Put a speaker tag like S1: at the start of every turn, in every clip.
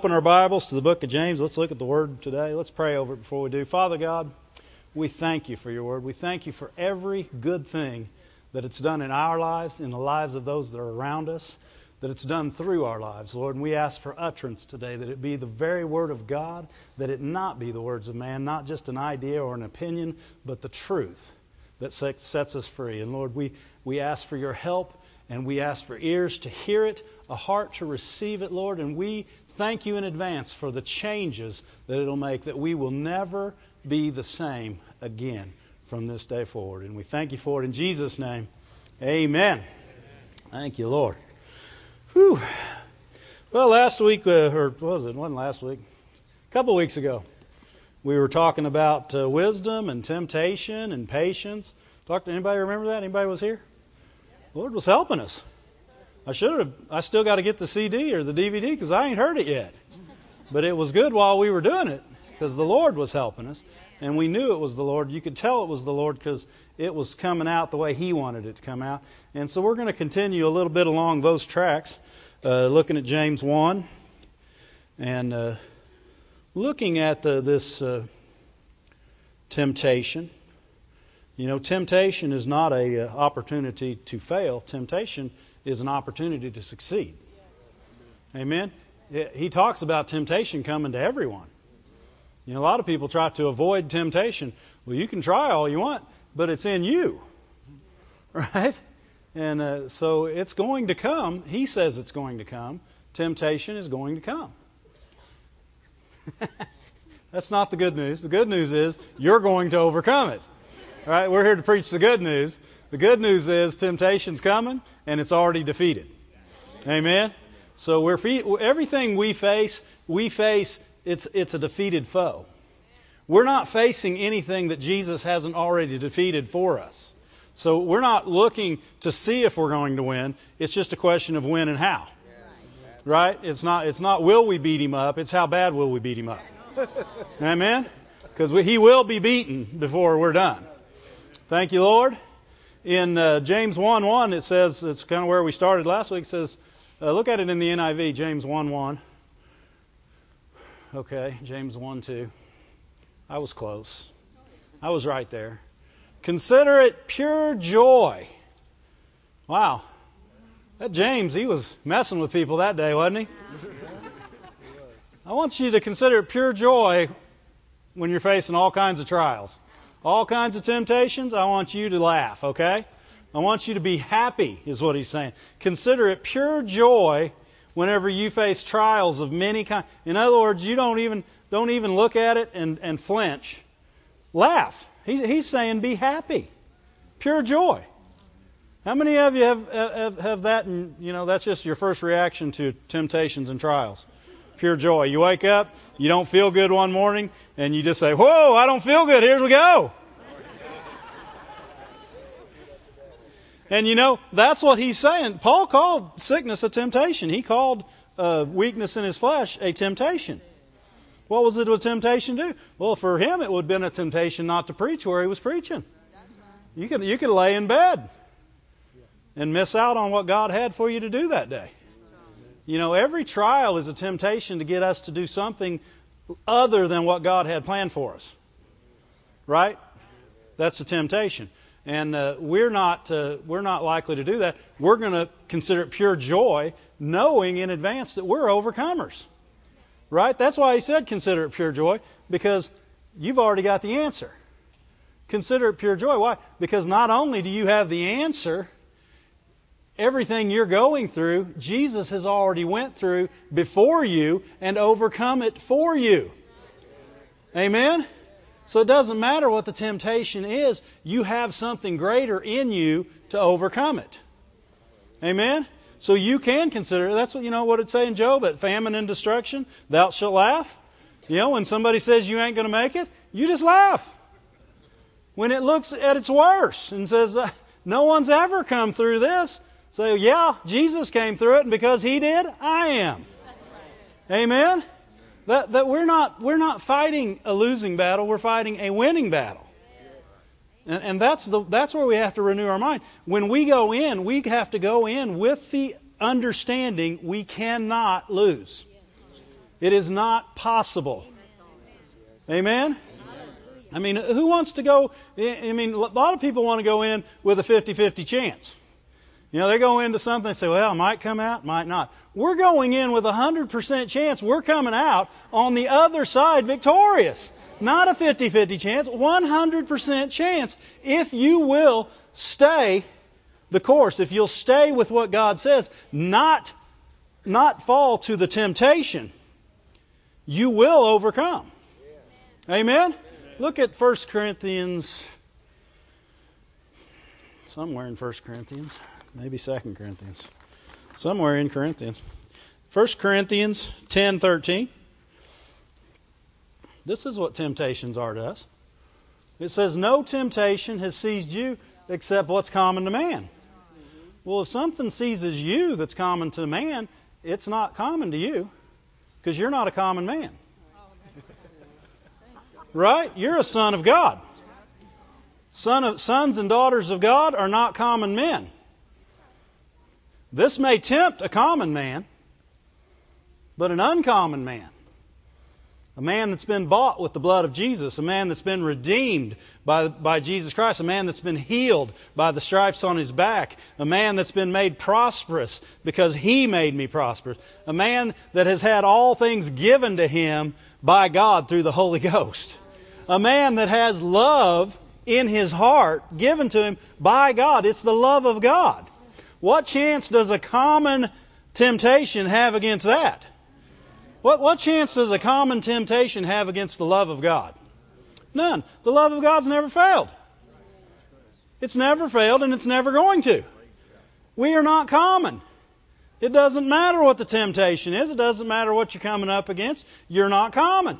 S1: open our Bibles to the book of James. Let's look at the word today. Let's pray over it before we do. Father God, we thank you for your word. We thank you for every good thing that it's done in our lives, in the lives of those that are around us, that it's done through our lives, Lord. And we ask for utterance today, that it be the very word of God, that it not be the words of man, not just an idea or an opinion, but the truth that sets us free. And Lord, we, we ask for your help and we ask for ears to hear it, a heart to receive it, Lord. And we thank you in advance for the changes that it'll make, that we will never be the same again from this day forward. And we thank you for it in Jesus' name. Amen. Thank you, Lord. Whew. Well, last week, uh, or was it? it? Wasn't last week? A couple weeks ago, we were talking about uh, wisdom and temptation and patience. Talk to anybody remember that? Anybody was here? Lord was helping us. I should have. I still got to get the CD or the DVD because I ain't heard it yet. But it was good while we were doing it because the Lord was helping us, and we knew it was the Lord. You could tell it was the Lord because it was coming out the way He wanted it to come out. And so we're going to continue a little bit along those tracks, uh, looking at James one, and uh, looking at the, this uh, temptation. You know, temptation is not a uh, opportunity to fail. Temptation is an opportunity to succeed. Amen. He talks about temptation coming to everyone. You know, a lot of people try to avoid temptation. Well, you can try all you want, but it's in you, right? And uh, so it's going to come. He says it's going to come. Temptation is going to come. That's not the good news. The good news is you're going to overcome it. All right, we're here to preach the good news. The good news is temptation's coming and it's already defeated. Amen. So we're everything we face, we face it's it's a defeated foe. We're not facing anything that Jesus hasn't already defeated for us. So we're not looking to see if we're going to win. It's just a question of when and how. Right? It's not it's not will we beat him up, it's how bad will we beat him up. Amen? Because he will be beaten before we're done. Thank you, Lord. In uh, James 1 1, it says, it's kind of where we started last week, it says, uh, look at it in the NIV, James 1 1. Okay, James 1 2. I was close. I was right there. Consider it pure joy. Wow. That James, he was messing with people that day, wasn't he? I want you to consider it pure joy when you're facing all kinds of trials all kinds of temptations, I want you to laugh, okay? I want you to be happy, is what he's saying. Consider it pure joy whenever you face trials of many kinds. In other words, you don't even don't even look at it and, and flinch. Laugh. He's, he's saying be happy. Pure joy. How many of you have, have, have that and you know that's just your first reaction to temptations and trials? Pure joy. You wake up, you don't feel good one morning, and you just say, Whoa, I don't feel good. Here we go. And you know, that's what he's saying. Paul called sickness a temptation. He called uh, weakness in his flesh a temptation. What was it a temptation to do? Well, for him, it would have been a temptation not to preach where he was preaching. You could, you could lay in bed and miss out on what God had for you to do that day. You know, every trial is a temptation to get us to do something other than what God had planned for us. Right? That's a temptation. And uh, we're not uh, we're not likely to do that. We're going to consider it pure joy, knowing in advance that we're overcomers. Right? That's why he said consider it pure joy because you've already got the answer. Consider it pure joy. Why? Because not only do you have the answer, everything you're going through, Jesus has already went through before you and overcome it for you. Amen? So it doesn't matter what the temptation is, you have something greater in you to overcome it. Amen? So you can consider that's what you know what it say in Job at famine and destruction, thou shalt laugh. You know, when somebody says you ain't going to make it, you just laugh. When it looks at its worst and says, no one's ever come through this, so, yeah, Jesus came through it, and because He did, I am. Amen? That, that we're, not, we're not fighting a losing battle, we're fighting a winning battle. And, and that's, the, that's where we have to renew our mind. When we go in, we have to go in with the understanding we cannot lose. It is not possible. Amen? I mean, who wants to go? I mean, a lot of people want to go in with a 50 50 chance. You know, they go into something and say, well, it might come out, might not. We're going in with a 100% chance we're coming out on the other side victorious. Not a 50 50 chance, 100% chance if you will stay the course, if you'll stay with what God says, not, not fall to the temptation, you will overcome. Amen? Look at 1 Corinthians, somewhere in 1 Corinthians, maybe 2 Corinthians, somewhere in Corinthians. 1 Corinthians 10:13. This is what temptations are to us. It says, "No temptation has seized you except what's common to man." Well, if something seizes you that's common to man, it's not common to you because you're not a common man. Right? You're a son of God. Son of, sons and daughters of God are not common men. This may tempt a common man, but an uncommon man a man that's been bought with the blood of Jesus, a man that's been redeemed by, by Jesus Christ, a man that's been healed by the stripes on his back, a man that's been made prosperous because he made me prosperous, a man that has had all things given to him by God through the Holy Ghost, a man that has love in his heart given to him by God. It's the love of God. What chance does a common temptation have against that? What, what chance does a common temptation have against the love of God? None. The love of God's never failed. It's never failed and it's never going to. We are not common. It doesn't matter what the temptation is. It doesn't matter what you're coming up against. You're not common.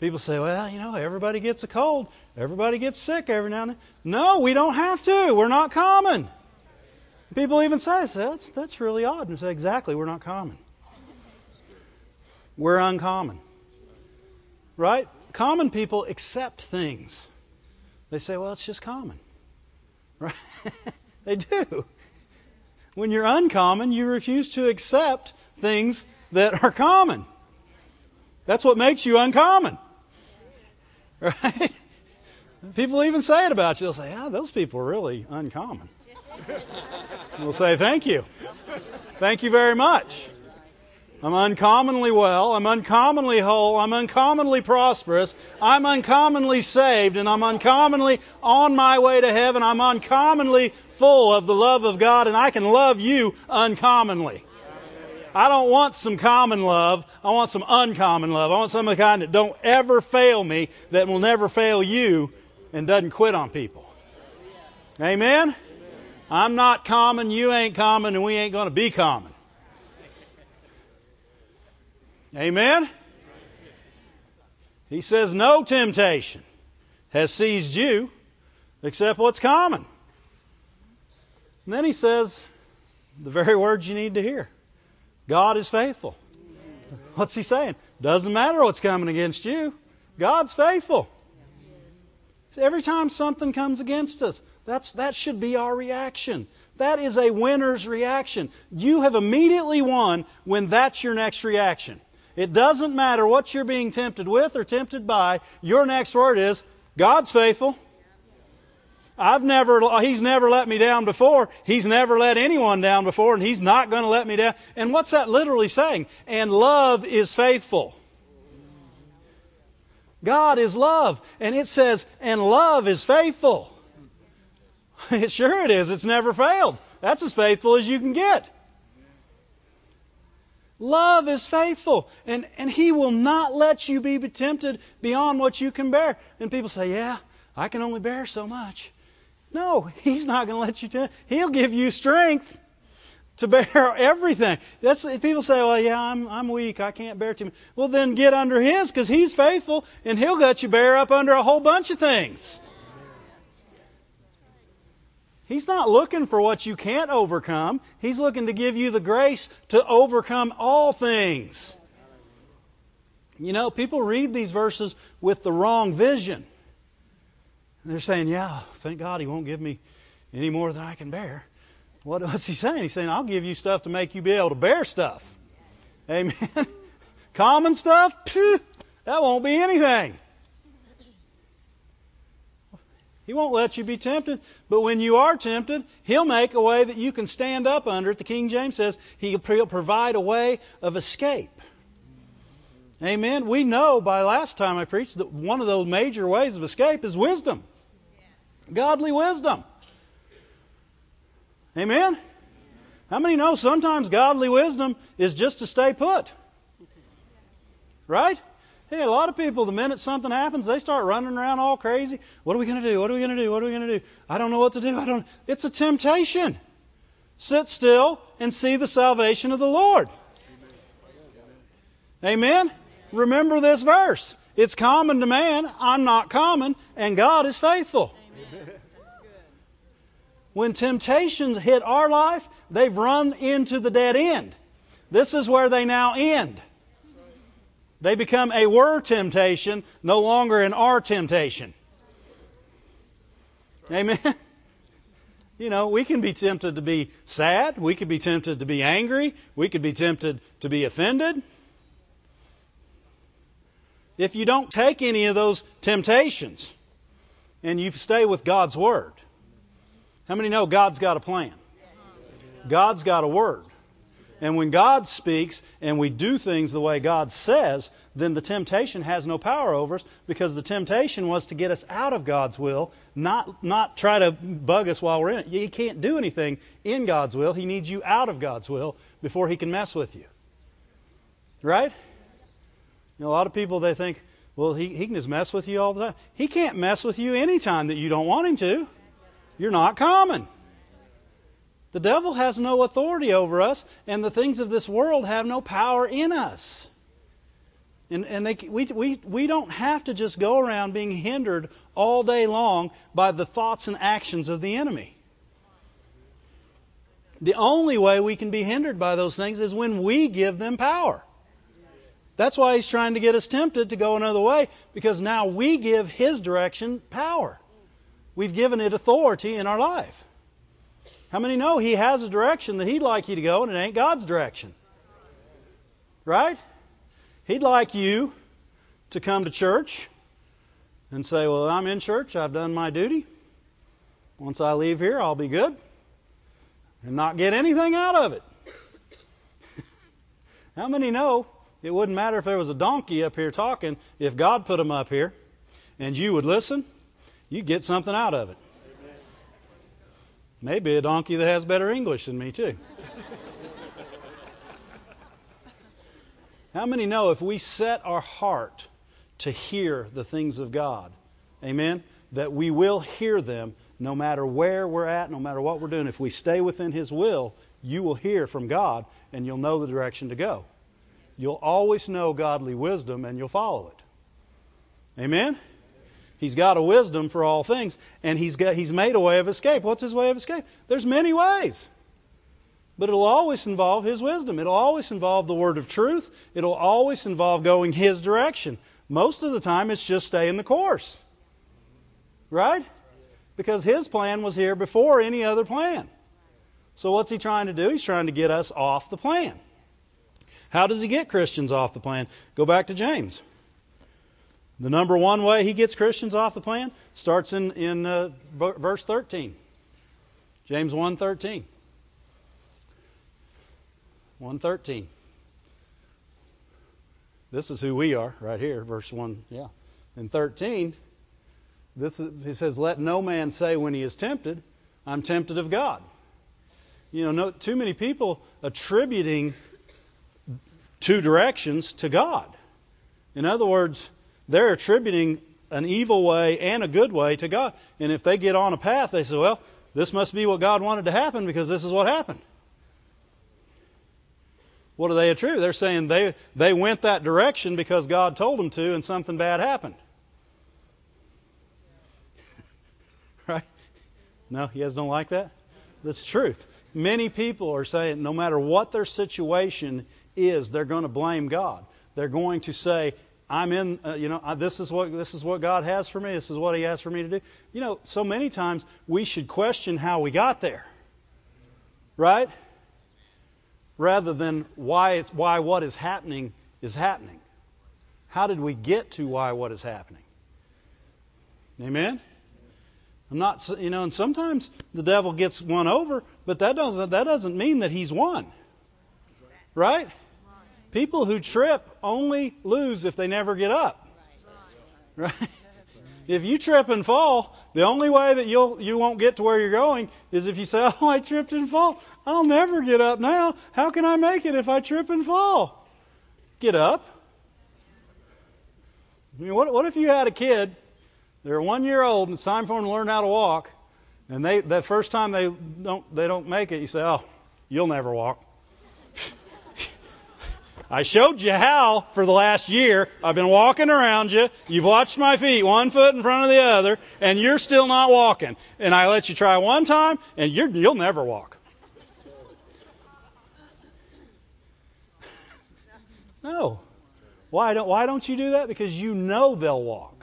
S1: People say, well, you know, everybody gets a cold. Everybody gets sick every now and then. No, we don't have to. We're not common. People even say, that's, that's really odd. And say, exactly, we're not common. We're uncommon. Right? Common people accept things. They say, well, it's just common. Right? they do. When you're uncommon, you refuse to accept things that are common. That's what makes you uncommon. Right? People even say it about you. They'll say, ah, those people are really uncommon. We'll say, thank you. Thank you very much. I'm uncommonly well. I'm uncommonly whole. I'm uncommonly prosperous. I'm uncommonly saved. And I'm uncommonly on my way to heaven. I'm uncommonly full of the love of God. And I can love you uncommonly. I don't want some common love. I want some uncommon love. I want some of the kind that don't ever fail me, that will never fail you, and doesn't quit on people. Amen? I'm not common. You ain't common. And we ain't going to be common. Amen? He says, No temptation has seized you except what's common. And then he says the very words you need to hear God is faithful. What's he saying? Doesn't matter what's coming against you, God's faithful. Every time something comes against us, that's, that should be our reaction. That is a winner's reaction. You have immediately won when that's your next reaction. It doesn't matter what you're being tempted with or tempted by, your next word is, God's faithful. I've never, he's never let me down before. He's never let anyone down before, and he's not going to let me down. And what's that literally saying? And love is faithful. God is love. And it says, and love is faithful. It sure it is. It's never failed. That's as faithful as you can get. Love is faithful, and, and He will not let you be tempted beyond what you can bear. And people say, Yeah, I can only bear so much. No, He's not going to let you tempt. He'll give you strength to bear everything. That's people say, "Well, yeah, I'm I'm weak. I can't bear too much." Well, then get under His, because He's faithful, and He'll let you bear up under a whole bunch of things. He's not looking for what you can't overcome. He's looking to give you the grace to overcome all things. You know, people read these verses with the wrong vision. They're saying, Yeah, thank God he won't give me any more than I can bear. What, what's he saying? He's saying, I'll give you stuff to make you be able to bear stuff. Amen. Common stuff, phew, that won't be anything. He won't let you be tempted. But when you are tempted, He'll make a way that you can stand up under it. The King James says He'll provide a way of escape. Amen. We know by last time I preached that one of those major ways of escape is wisdom. Godly wisdom. Amen. How many know sometimes godly wisdom is just to stay put? Right? Hey, a lot of people, the minute something happens, they start running around all crazy. What are we going to do? What are we going to do? What are we going to do? I don't know what to do. I don't. It's a temptation. Sit still and see the salvation of the Lord. Amen. Remember this verse. It's common to man. I'm not common, and God is faithful. When temptations hit our life, they've run into the dead end. This is where they now end. They become a were temptation, no longer an are temptation. Amen. You know, we can be tempted to be sad. We could be tempted to be angry. We could be tempted to be offended. If you don't take any of those temptations and you stay with God's Word, how many know God's got a plan? God's got a Word. And when God speaks and we do things the way God says, then the temptation has no power over us because the temptation was to get us out of God's will, not, not try to bug us while we're in it. He can't do anything in God's will. He needs you out of God's will before he can mess with you. Right? You know, a lot of people, they think, well, he, he can just mess with you all the time. He can't mess with you anytime that you don't want him to. You're not common. The devil has no authority over us, and the things of this world have no power in us. And, and they, we, we, we don't have to just go around being hindered all day long by the thoughts and actions of the enemy. The only way we can be hindered by those things is when we give them power. That's why he's trying to get us tempted to go another way, because now we give his direction power. We've given it authority in our life. How many know He has a direction that He'd like you to go, and it ain't God's direction? Right? He'd like you to come to church and say, Well, I'm in church, I've done my duty. Once I leave here, I'll be good and not get anything out of it. How many know it wouldn't matter if there was a donkey up here talking, if God put him up here and you would listen, you'd get something out of it. Maybe a donkey that has better English than me, too. How many know if we set our heart to hear the things of God, amen, that we will hear them no matter where we're at, no matter what we're doing. If we stay within His will, you will hear from God and you'll know the direction to go. You'll always know godly wisdom and you'll follow it. Amen? He's got a wisdom for all things, and he's got he's made a way of escape. What's his way of escape? There's many ways. But it'll always involve his wisdom. It'll always involve the word of truth. It'll always involve going his direction. Most of the time it's just staying the course. Right? Because his plan was here before any other plan. So what's he trying to do? He's trying to get us off the plan. How does he get Christians off the plan? Go back to James. The number one way he gets Christians off the plan starts in, in uh, verse 13. James 1.13. 1.13. This is who we are right here, verse 1. Yeah. In 13, this is, he says, Let no man say when he is tempted, I'm tempted of God. You know, no, too many people attributing two directions to God. In other words, they're attributing an evil way and a good way to God. And if they get on a path, they say, well, this must be what God wanted to happen because this is what happened. What do they attribute? They're saying they, they went that direction because God told them to and something bad happened. right? No, you guys don't like that? That's truth. Many people are saying no matter what their situation is, they're going to blame God. They're going to say, I'm in, uh, you know, I, this is what this is what God has for me. This is what He has for me to do. You know, so many times we should question how we got there, right? Rather than why it's why what is happening is happening? How did we get to why what is happening? Amen? I'm not, you know, and sometimes the devil gets one over, but that doesn't, that doesn't mean that he's won. Right? People who trip only lose if they never get up. Right? If you trip and fall, the only way that you'll you won't get to where you're going is if you say, "Oh, I tripped and fall. I'll never get up now. How can I make it if I trip and fall?" Get up. I mean, what what if you had a kid they're one year old and it's time for them to learn how to walk, and they the first time they don't they don't make it, you say, "Oh, you'll never walk." I showed you how for the last year. I've been walking around you. You've watched my feet, one foot in front of the other, and you're still not walking. And I let you try one time, and you will never walk. No. Why don't, why don't you do that? Because you know they'll walk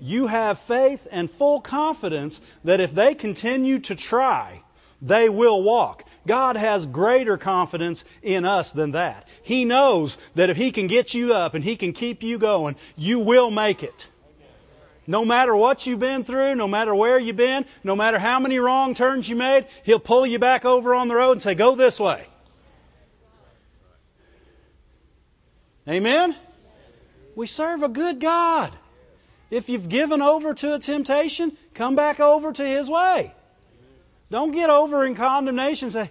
S1: you have faith and full confidence that if they continue to try, they will walk. God has greater confidence in us than that. He knows that if He can get you up and He can keep you going, you will make it. No matter what you've been through, no matter where you've been, no matter how many wrong turns you made, He'll pull you back over on the road and say, Go this way. Amen? We serve a good God. If you've given over to a temptation, come back over to His way. Don't get over in condemnation say,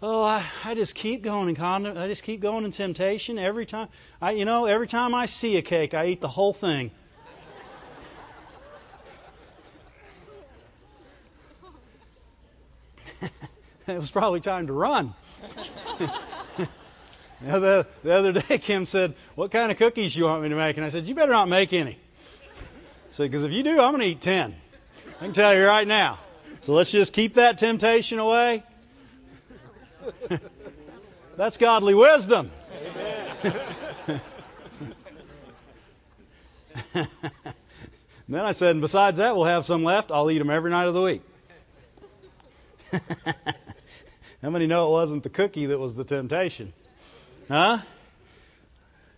S1: "Oh, I, I just keep going in condemn. I just keep going in temptation every time. I, you know, every time I see a cake, I eat the whole thing." it was probably time to run. the, the other day, Kim said, "What kind of cookies you want me to make?" And I said, "You better not make any." So, because if you do, I'm going to eat 10. I can tell you right now. So let's just keep that temptation away. That's godly wisdom. then I said, and besides that, we'll have some left. I'll eat them every night of the week. How many know it wasn't the cookie that was the temptation? Huh?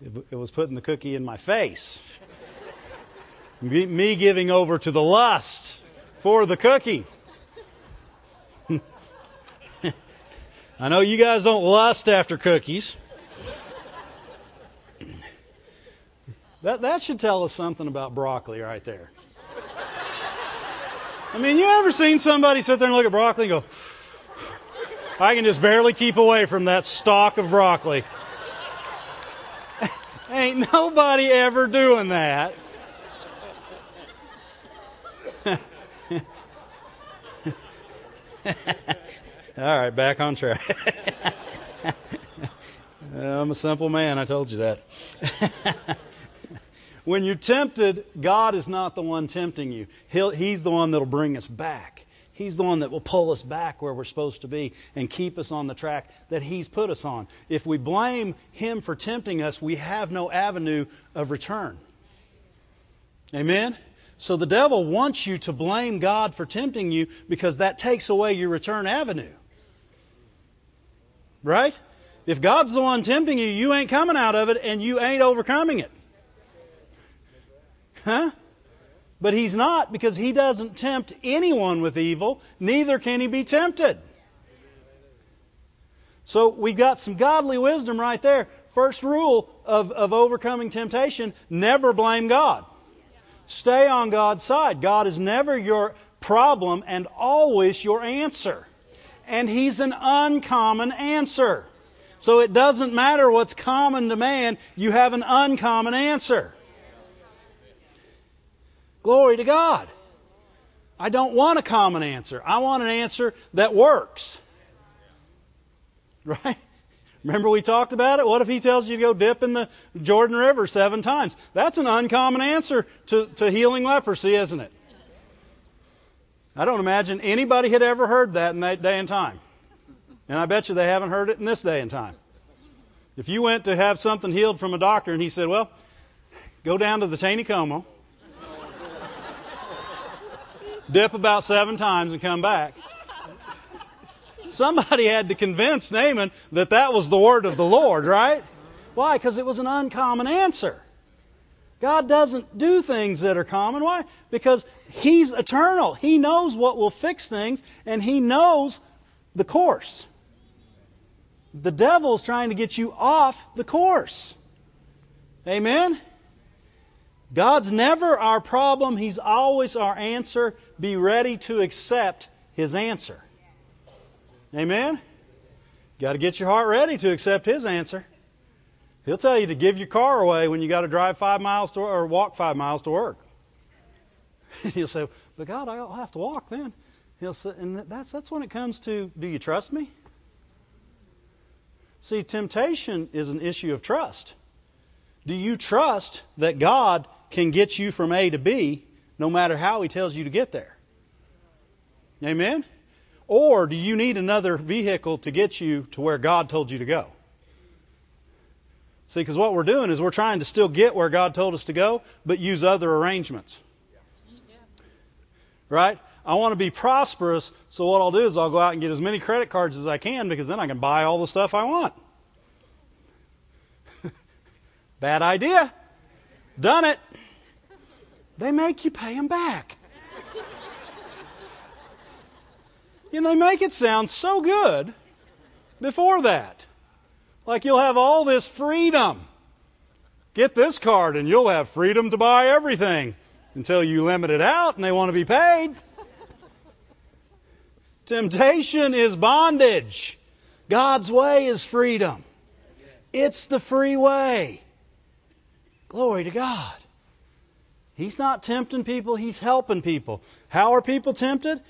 S1: It was putting the cookie in my face. Me giving over to the lust for the cookie. I know you guys don't lust after cookies. That, that should tell us something about broccoli right there. I mean, you ever seen somebody sit there and look at broccoli and go, I can just barely keep away from that stalk of broccoli. Ain't nobody ever doing that. All right, back on track. I'm a simple man, I told you that. when you're tempted, God is not the one tempting you. He'll, he's the one that'll bring us back. He's the one that will pull us back where we're supposed to be and keep us on the track that He's put us on. If we blame Him for tempting us, we have no avenue of return. Amen? So the devil wants you to blame God for tempting you because that takes away your return avenue. Right? If God's the one tempting you, you ain't coming out of it and you ain't overcoming it. Huh? But he's not because he doesn't tempt anyone with evil, neither can he be tempted. So we've got some godly wisdom right there. First rule of, of overcoming temptation never blame God. Stay on God's side. God is never your problem and always your answer. And He's an uncommon answer. So it doesn't matter what's common to man, you have an uncommon answer. Glory to God. I don't want a common answer. I want an answer that works. Right? Remember we talked about it? What if he tells you to go dip in the Jordan River seven times? That's an uncommon answer to, to healing leprosy, isn't it? I don't imagine anybody had ever heard that in that day and time. And I bet you they haven't heard it in this day and time. If you went to have something healed from a doctor and he said, well, go down to the Taneycomo, dip about seven times and come back. Somebody had to convince Naaman that that was the word of the Lord, right? Why? Because it was an uncommon answer. God doesn't do things that are common. Why? Because He's eternal. He knows what will fix things, and He knows the course. The devil's trying to get you off the course. Amen? God's never our problem, He's always our answer. Be ready to accept His answer. Amen? Got to get your heart ready to accept His answer. He'll tell you to give your car away when you got to drive five miles to or walk five miles to work. He'll say, "But God, I'll have to walk then." He'll say, and that's that's when it comes to, do you trust me? See, temptation is an issue of trust. Do you trust that God can get you from A to B no matter how He tells you to get there? Amen? Or do you need another vehicle to get you to where God told you to go? See, because what we're doing is we're trying to still get where God told us to go, but use other arrangements. Right? I want to be prosperous, so what I'll do is I'll go out and get as many credit cards as I can because then I can buy all the stuff I want. Bad idea. Done it. They make you pay them back. and they make it sound so good before that. Like you'll have all this freedom. Get this card and you'll have freedom to buy everything until you limit it out and they want to be paid. Temptation is bondage. God's way is freedom. It's the free way. Glory to God. He's not tempting people, He's helping people. How are people tempted?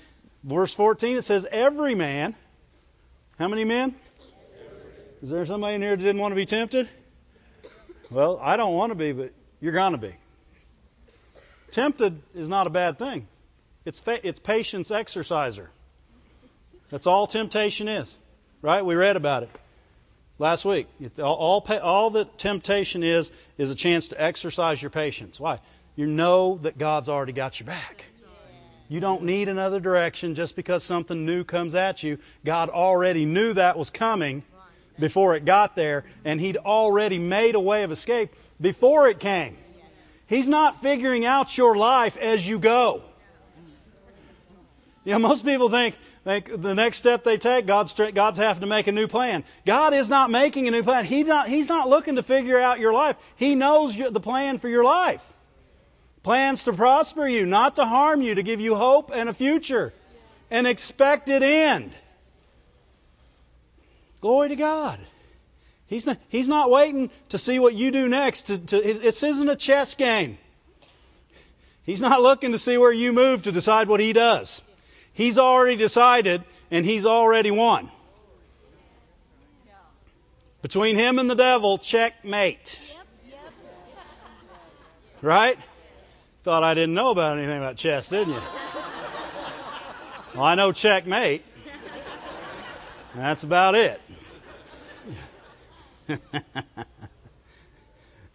S1: Verse 14, it says, Every man. How many men? Is there somebody in here that didn't want to be tempted? Well, I don't want to be, but you're going to be. Tempted is not a bad thing. It's, fa- it's patience exerciser. That's all temptation is, right? We read about it last week. All, all, all that temptation is, is a chance to exercise your patience. Why? You know that God's already got your back. You don't need another direction just because something new comes at you. God already knew that was coming before it got there, and He'd already made a way of escape before it came. He's not figuring out your life as you go. You know, most people think, think the next step they take, God's, God's having to make a new plan. God is not making a new plan. He not, he's not looking to figure out your life. He knows the plan for your life. Plans to prosper you, not to harm you, to give you hope and a future, an expected end. Glory to God. He's not, he's not waiting to see what you do next. To, to, this isn't a chess game. He's not looking to see where you move to decide what he does. He's already decided and he's already won. Between him and the devil, checkmate. Right? Thought I didn't know about anything about chess, didn't you? Well, I know checkmate. That's about it.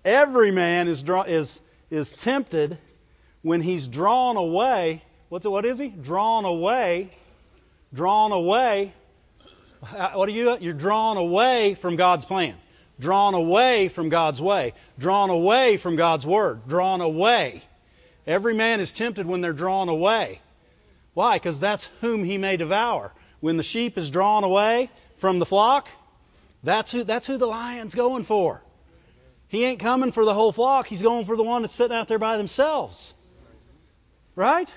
S1: Every man is, draw, is, is tempted when he's drawn away What's what is he? Drawn away. Drawn away. What are you? You're drawn away from God's plan. Drawn away from God's way. Drawn away from God's word. Drawn away. Every man is tempted when they're drawn away. Why? Because that's whom he may devour. When the sheep is drawn away from the flock, that's who, that's who the lion's going for. He ain't coming for the whole flock. He's going for the one that's sitting out there by themselves. Right?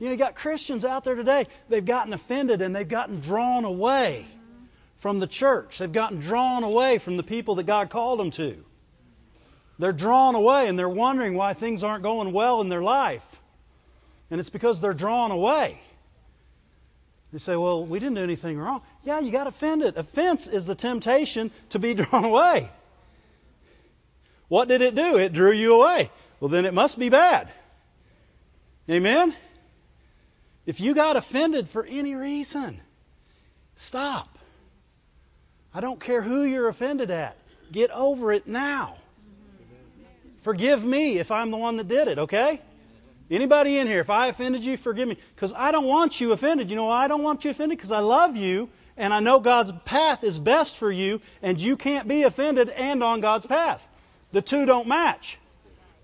S1: You know, you got Christians out there today, they've gotten offended and they've gotten drawn away from the church. They've gotten drawn away from the people that God called them to. They're drawn away and they're wondering why things aren't going well in their life. And it's because they're drawn away. They say, well, we didn't do anything wrong. Yeah, you got offended. Offense is the temptation to be drawn away. What did it do? It drew you away. Well, then it must be bad. Amen? If you got offended for any reason, stop. I don't care who you're offended at. Get over it now. Forgive me if I'm the one that did it, okay? Anybody in here, if I offended you, forgive me. Because I don't want you offended. You know why I don't want you offended? Because I love you and I know God's path is best for you, and you can't be offended and on God's path. The two don't match.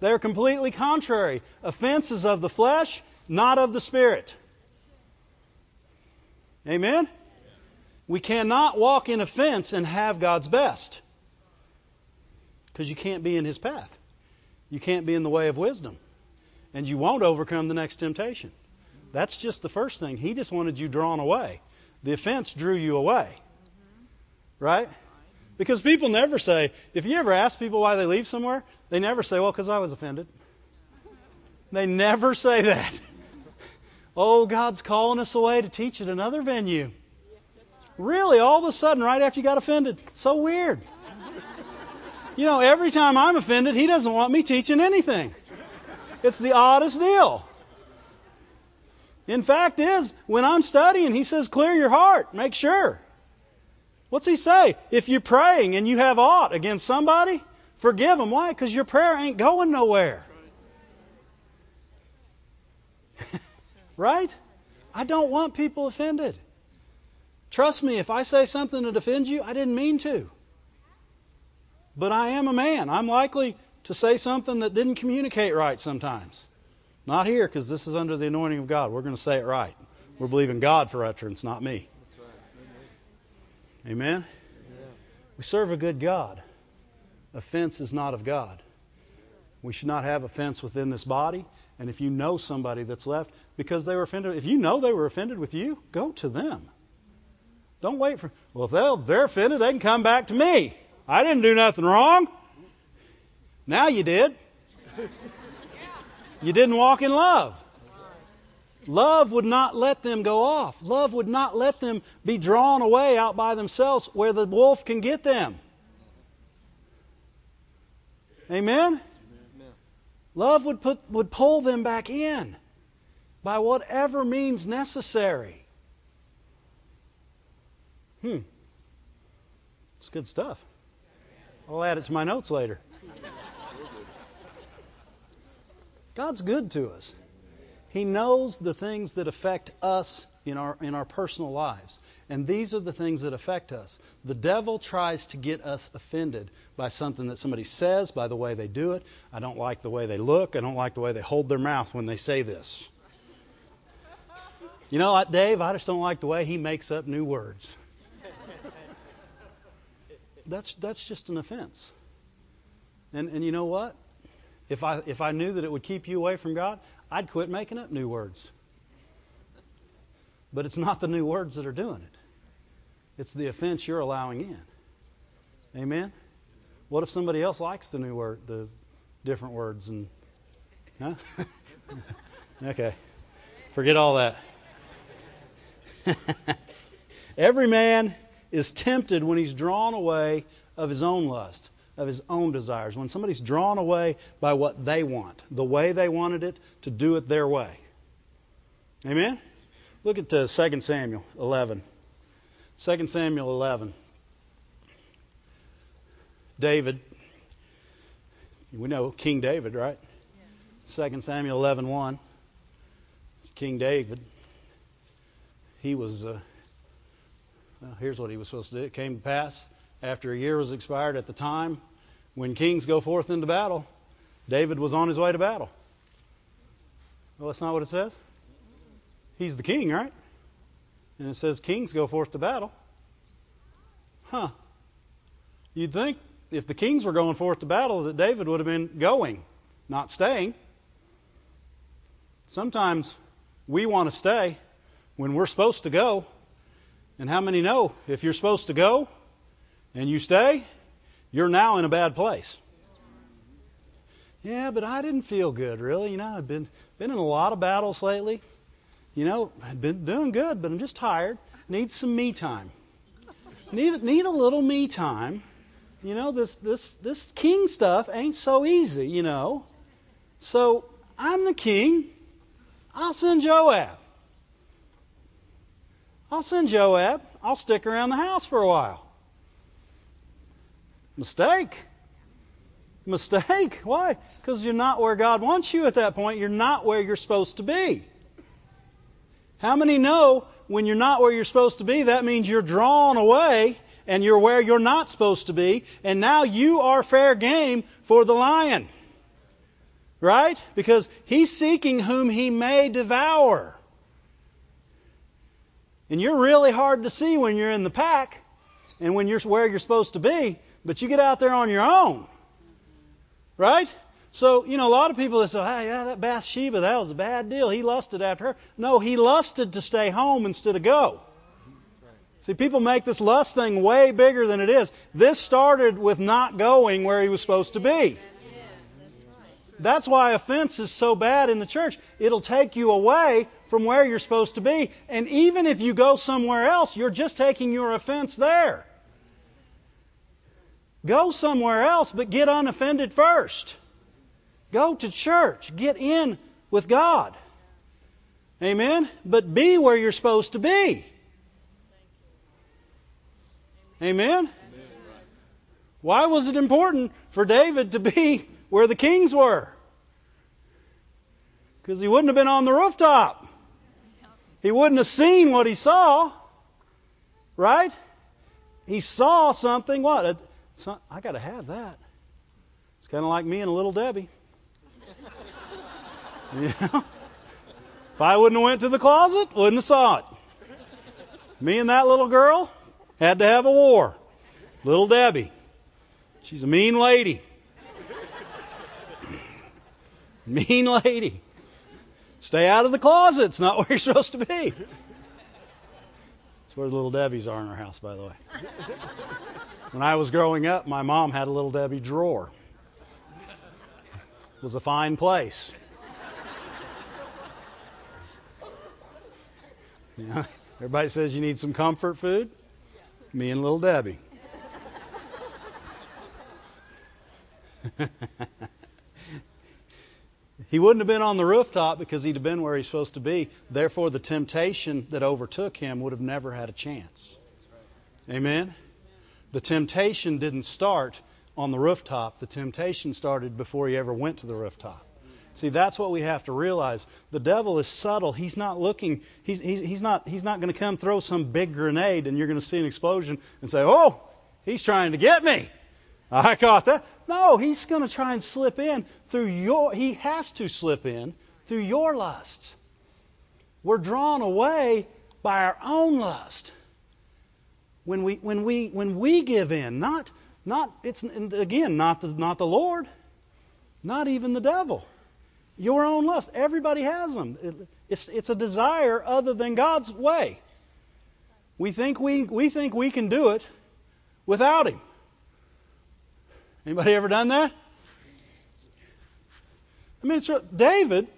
S1: They're completely contrary. Offense is of the flesh, not of the spirit. Amen? We cannot walk in offense and have God's best. Because you can't be in His path. You can't be in the way of wisdom. And you won't overcome the next temptation. That's just the first thing. He just wanted you drawn away. The offense drew you away. Right? Because people never say, if you ever ask people why they leave somewhere, they never say, well, because I was offended. They never say that. Oh, God's calling us away to teach at another venue. Really, all of a sudden, right after you got offended. So weird. You know, every time I'm offended, He doesn't want me teaching anything. It's the oddest deal. In fact, is when I'm studying, he says, clear your heart, make sure. What's he say? If you're praying and you have aught against somebody, forgive them. Why? Because your prayer ain't going nowhere. right? I don't want people offended. Trust me, if I say something that offends you, I didn't mean to. But I am a man. I'm likely to say something that didn't communicate right sometimes. Not here, because this is under the anointing of God. We're going to say it right. We're believing God for utterance, not me. Amen? We serve a good God. Offense is not of God. We should not have offense within this body. And if you know somebody that's left because they were offended, if you know they were offended with you, go to them. Don't wait for, well, if they're, they're offended, they can come back to me. I didn't do nothing wrong. Now you did. You didn't walk in love. Love would not let them go off. Love would not let them be drawn away out by themselves where the wolf can get them. Amen? Love would, put, would pull them back in by whatever means necessary. Hmm. It's good stuff. I'll add it to my notes later. God's good to us. He knows the things that affect us in our in our personal lives. And these are the things that affect us. The devil tries to get us offended by something that somebody says, by the way they do it. I don't like the way they look. I don't like the way they hold their mouth when they say this. You know Dave? I just don't like the way he makes up new words. That's that's just an offense. And and you know what? If I, if I knew that it would keep you away from God, I'd quit making up new words. But it's not the new words that are doing it, it's the offense you're allowing in. Amen? What if somebody else likes the new word, the different words? and huh? Okay. Forget all that. Every man is tempted when he's drawn away of his own lust of his own desires. When somebody's drawn away by what they want, the way they wanted it, to do it their way. Amen? Look at uh, 2 Samuel 11. 2 Samuel 11. David. We know King David, right? 2 Samuel 11 1. King David. He was. Uh, well, here's what he was supposed to do. It came to pass after a year was expired at the time when kings go forth into battle, David was on his way to battle. Well, that's not what it says. He's the king, right? And it says kings go forth to battle. Huh. You'd think if the kings were going forth to battle that David would have been going, not staying. Sometimes we want to stay when we're supposed to go. And how many know if you're supposed to go and you stay, you're now in a bad place. Yeah, but I didn't feel good, really. You know, I've been been in a lot of battles lately. You know, I've been doing good, but I'm just tired. Need some me time. Need need a little me time. You know, this this this king stuff ain't so easy, you know. So I'm the king. I'll send Joab. I'll send Joab. I'll stick around the house for a while. Mistake. Mistake. Why? Because you're not where God wants you at that point. You're not where you're supposed to be. How many know when you're not where you're supposed to be, that means you're drawn away and you're where you're not supposed to be, and now you are fair game for the lion. Right? Because he's seeking whom he may devour. And you're really hard to see when you're in the pack and when you're where you're supposed to be, but you get out there on your own. Right? So, you know, a lot of people that say, hey, yeah, that Bathsheba, that was a bad deal. He lusted after her. No, he lusted to stay home instead of go. See, people make this lust thing way bigger than it is. This started with not going where he was supposed to be. That's why offense is so bad in the church. It'll take you away from where you're supposed to be. And even if you go somewhere else, you're just taking your offense there. Go somewhere else, but get unoffended first. Go to church. Get in with God. Amen? But be where you're supposed to be. Amen? Why was it important for David to be where the kings were? Because he wouldn't have been on the rooftop. He wouldn't have seen what he saw. Right? He saw something. What? I got to have that. It's kind of like me and a little Debbie. you know? If I wouldn't have went to the closet, wouldn't have saw it. Me and that little girl had to have a war. Little Debbie. She's a mean lady. mean lady. Stay out of the closet. It's not where you're supposed to be. That's where the little Debbies are in our house, by the way. When I was growing up, my mom had a little Debbie drawer. It was a fine place. Everybody says you need some comfort food. Me and little Debbie. he wouldn't have been on the rooftop because he'd have been where he's supposed to be. Therefore, the temptation that overtook him would have never had a chance. Amen? The temptation didn't start on the rooftop. The temptation started before he ever went to the rooftop. See, that's what we have to realize. The devil is subtle. He's not looking, he's, he's, he's not, he's not going to come throw some big grenade and you're going to see an explosion and say, oh, he's trying to get me. I caught that. No, he's going to try and slip in through your, he has to slip in through your lusts. We're drawn away by our own lust. When we, when we, when we give in, not, not, it's, again, not the, not the Lord, not even the devil. Your own lust. Everybody has them. It's, it's a desire other than God's way. We think we, we think we can do it without Him. Anybody ever done that? I mean, David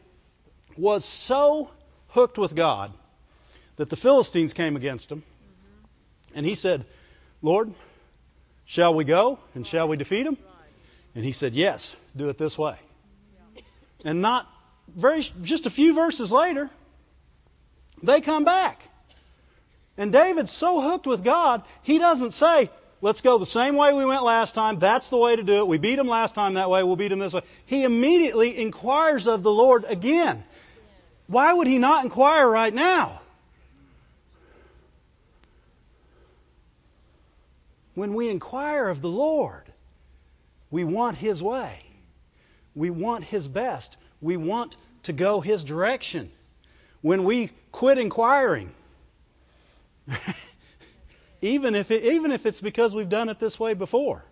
S1: was so hooked with God that the Philistines came against him. And he said, Lord, shall we go and shall we defeat him? And he said, Yes, do it this way. And not very, just a few verses later, they come back. And David's so hooked with God, he doesn't say, let's go the same way we went last time. That's the way to do it. We beat him last time that way. We'll beat him this way. He immediately inquires of the Lord again. Why would he not inquire right now? When we inquire of the Lord, we want his way. We want His best. We want to go His direction. When we quit inquiring, even if it, even if it's because we've done it this way before,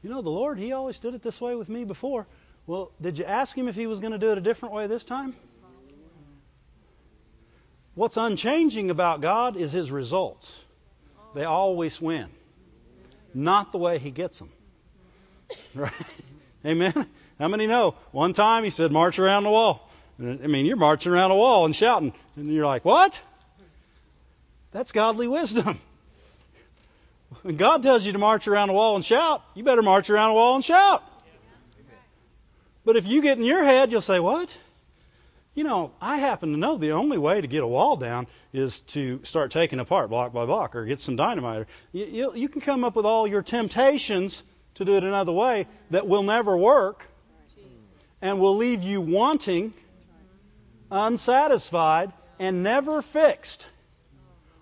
S1: you know, the Lord, He always did it this way with me before. Well, did you ask Him if He was going to do it a different way this time? What's unchanging about God is His results. They always win, not the way He gets them. Right? Amen. How many know? One time he said, march around the wall. I mean, you're marching around a wall and shouting. And you're like, what? That's godly wisdom. When God tells you to march around a wall and shout, you better march around a wall and shout. But if you get in your head, you'll say, what? You know, I happen to know the only way to get a wall down is to start taking apart block by block or get some dynamite. You, you, you can come up with all your temptations to do it another way that will never work and will leave you wanting, unsatisfied, and never fixed.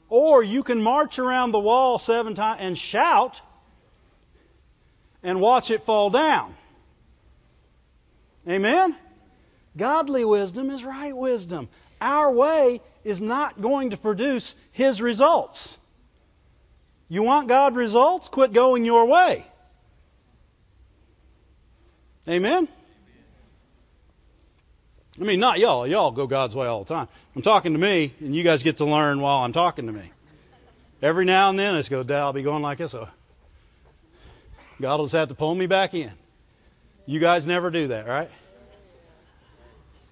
S1: Or you can march around the wall seven times and shout and watch it fall down. Amen? Godly wisdom is right wisdom. Our way is not going to produce His results. You want God results? Quit going your way. Amen? I mean, not y'all. Y'all go God's way all the time. I'm talking to me, and you guys get to learn while I'm talking to me. Every now and then, I just go, Dad, I'll be going like this. So God will just have to pull me back in. You guys never do that, right?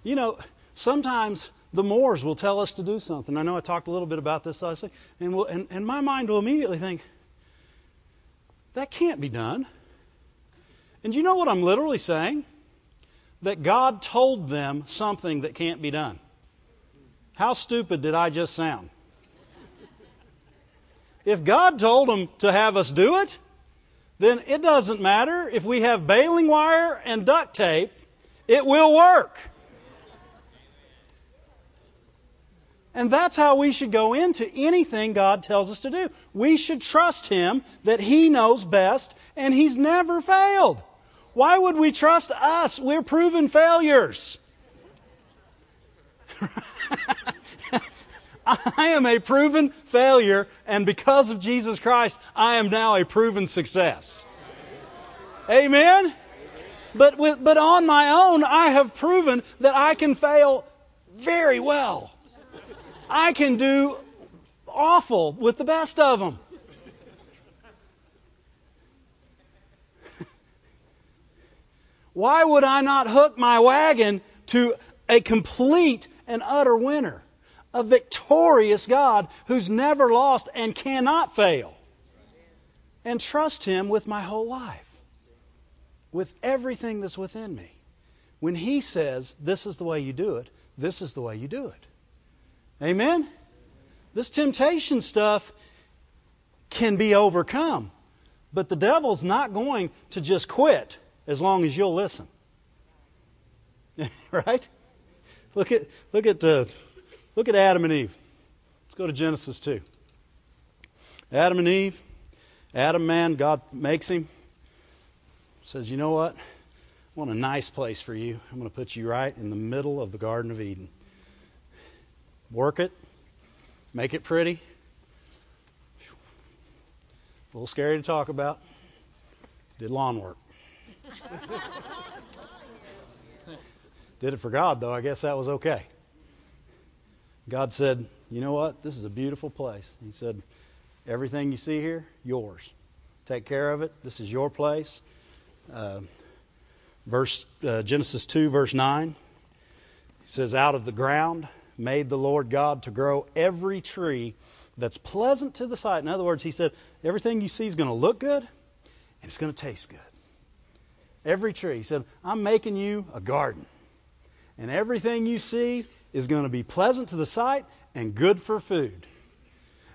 S1: You know, sometimes the Moores will tell us to do something. I know I talked a little bit about this last week, and, we'll, and, and my mind will immediately think, that can't be done. And you know what I'm literally saying? That God told them something that can't be done. How stupid did I just sound? If God told them to have us do it, then it doesn't matter if we have baling wire and duct tape, it will work. And that's how we should go into anything God tells us to do. We should trust Him that He knows best, and He's never failed. Why would we trust us? We're proven failures. I am a proven failure, and because of Jesus Christ, I am now a proven success. Amen? But, with, but on my own, I have proven that I can fail very well. I can do awful with the best of them. Why would I not hook my wagon to a complete and utter winner? A victorious God who's never lost and cannot fail. And trust Him with my whole life, with everything that's within me. When He says, This is the way you do it, this is the way you do it. Amen? This temptation stuff can be overcome. But the devil's not going to just quit as long as you'll listen. right? Look at look at uh, look at Adam and Eve. Let's go to Genesis 2. Adam and Eve. Adam, man, God makes him. Says, you know what? I want a nice place for you. I'm going to put you right in the middle of the Garden of Eden. Work it. Make it pretty. A little scary to talk about. Did lawn work. Did it for God, though. I guess that was okay. God said, You know what? This is a beautiful place. He said, Everything you see here, yours. Take care of it. This is your place. Uh, verse uh, Genesis 2, verse 9. He says, Out of the ground made the Lord God to grow every tree that's pleasant to the sight. In other words, he said, everything you see is going to look good and it's going to taste good. Every tree. He said, I'm making you a garden. And everything you see is going to be pleasant to the sight and good for food.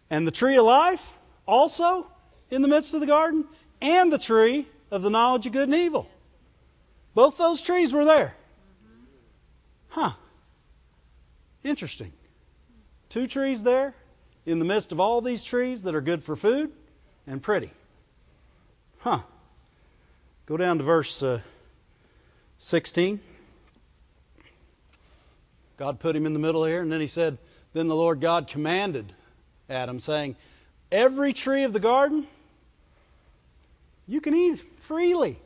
S1: And the tree of life also in the midst of the garden, and the tree of the knowledge of good and evil. Both those trees were there. Huh. Interesting. Two trees there in the midst of all these trees that are good for food and pretty. Huh. Go down to verse uh, 16. God put him in the middle here, and then he said, Then the Lord God commanded Adam, saying, Every tree of the garden you can eat freely.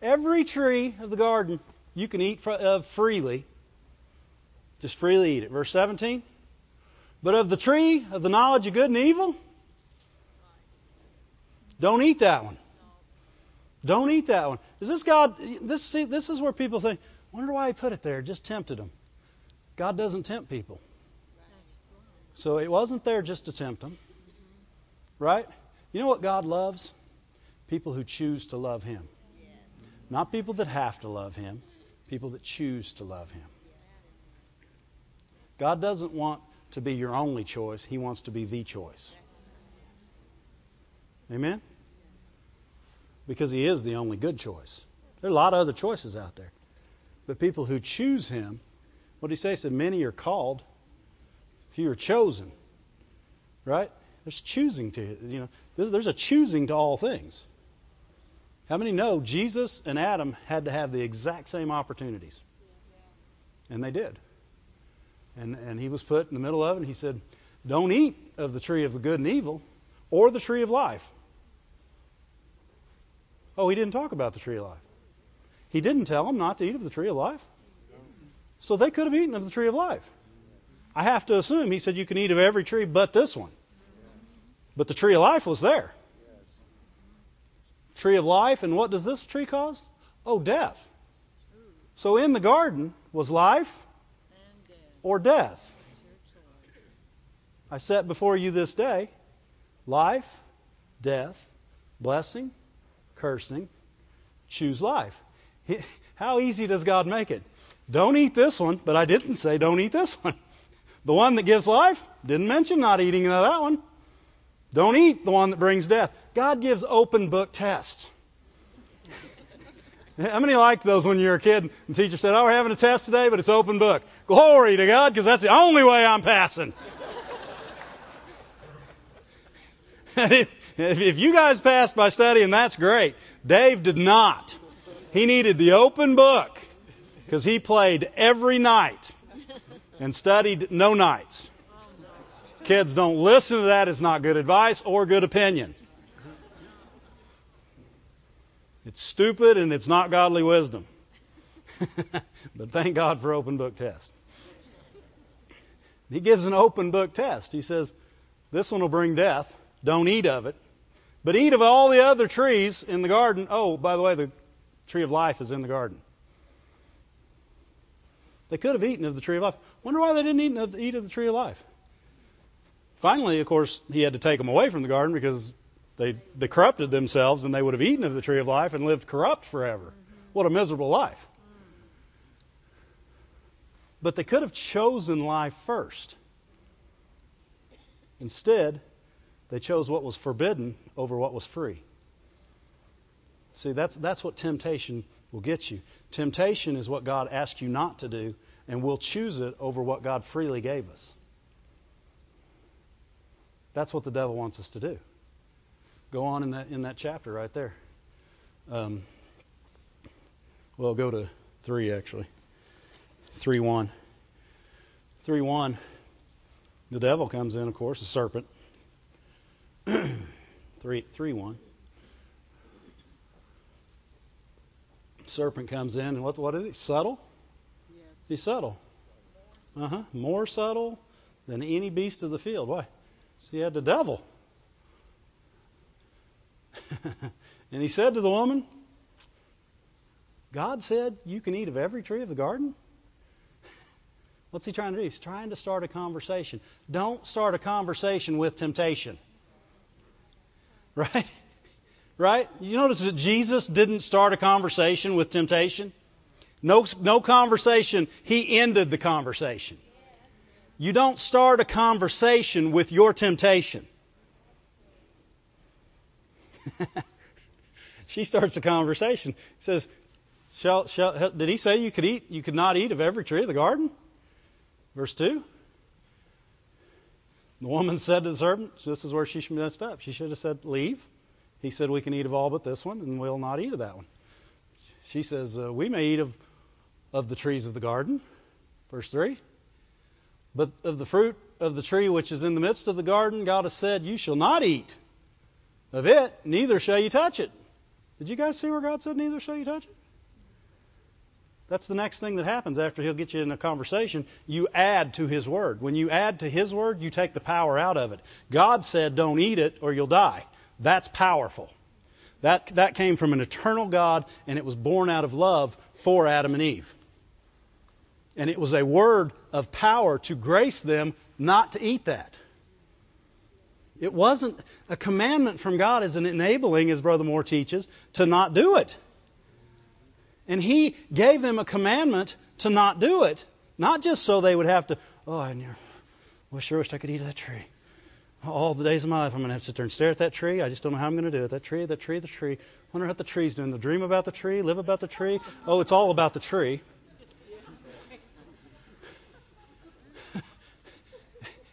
S1: Every tree of the garden you can eat of freely. Just freely eat it. Verse 17. But of the tree of the knowledge of good and evil, don't eat that one. Don't eat that one. Is this God? This see, this is where people think, wonder why He put it there. Just tempted them. God doesn't tempt people. So it wasn't there just to tempt them, right? You know what God loves? People who choose to love Him, not people that have to love Him. People that choose to love Him. God doesn't want to be your only choice. He wants to be the choice. Amen because he is the only good choice. There are a lot of other choices out there. But people who choose him, what did he say? He said, Many are called, few are chosen. Right? There's choosing to, you know, there's, there's a choosing to all things. How many know Jesus and Adam had to have the exact same opportunities? And they did. And, and he was put in the middle of it, and he said, Don't eat of the tree of the good and evil or the tree of life. Oh, he didn't talk about the tree of life. He didn't tell them not to eat of the tree of life. So they could have eaten of the tree of life. I have to assume he said you can eat of every tree but this one. But the tree of life was there. Tree of life, and what does this tree cause? Oh, death. So in the garden was life or death. I set before you this day life, death, blessing, cursing. Choose life. How easy does God make it? Don't eat this one, but I didn't say don't eat this one. The one that gives life, didn't mention not eating that one. Don't eat the one that brings death. God gives open book tests. How many liked those when you were a kid? And the teacher said, "Oh, we're having a test today, but it's open book." Glory to God, because that's the only way I'm passing. if you guys passed by studying, that's great. Dave did not. He needed the open book because he played every night and studied no nights. Kids, don't listen to that. It's not good advice or good opinion. It's stupid and it's not godly wisdom. but thank God for open book test. He gives an open book test. He says, This one will bring death. Don't eat of it. But eat of all the other trees in the garden. Oh, by the way, the tree of life is in the garden. They could have eaten of the tree of life. Wonder why they didn't eat of, eat of the tree of life. Finally, of course, he had to take them away from the garden because they, they corrupted themselves and they would have eaten of the tree of life and lived corrupt forever. What a miserable life. But they could have chosen life first. Instead, they chose what was forbidden over what was free. See, that's, that's what temptation will get you. Temptation is what God asked you not to do, and we'll choose it over what God freely gave us. That's what the devil wants us to do. Go on in that in that chapter right there. Um, well, go to three actually. Three one. Three one. The devil comes in, of course, a serpent. three three one. Serpent comes in, and what what is he? Subtle.
S2: Yes.
S1: He's subtle. Uh huh. More subtle than any beast of the field. Why? So he had the devil. and he said to the woman, God said you can eat of every tree of the garden? What's he trying to do? He's trying to start a conversation. Don't start a conversation with temptation. Right? Right? You notice that Jesus didn't start a conversation with temptation? No, no conversation. He ended the conversation. You don't start a conversation with your temptation. she starts a conversation. Says, shall, shall, "Did he say you could eat? You could not eat of every tree of the garden?" Verse two. The woman said to the servant, "This is where she should messed up. She should have said, leave." He said, "We can eat of all but this one, and we'll not eat of that one." She says, uh, "We may eat of of the trees of the garden." Verse three. But of the fruit of the tree which is in the midst of the garden, God has said, You shall not eat of it, neither shall you touch it. Did you guys see where God said, Neither shall you touch it? That's the next thing that happens after He'll get you in a conversation. You add to His Word. When you add to His Word, you take the power out of it. God said, Don't eat it or you'll die. That's powerful. That, that came from an eternal God, and it was born out of love for Adam and Eve. And it was a word of power to grace them not to eat that. It wasn't a commandment from God as an enabling, as Brother Moore teaches, to not do it. And he gave them a commandment to not do it, not just so they would have to, oh, I sure wish I could eat of that tree. All the days of my life, I'm going to have to sit there and stare at that tree. I just don't know how I'm going to do it. That tree, that tree, the tree. Wonder what the tree's doing. The dream about the tree, live about the tree. Oh, it's all about the tree.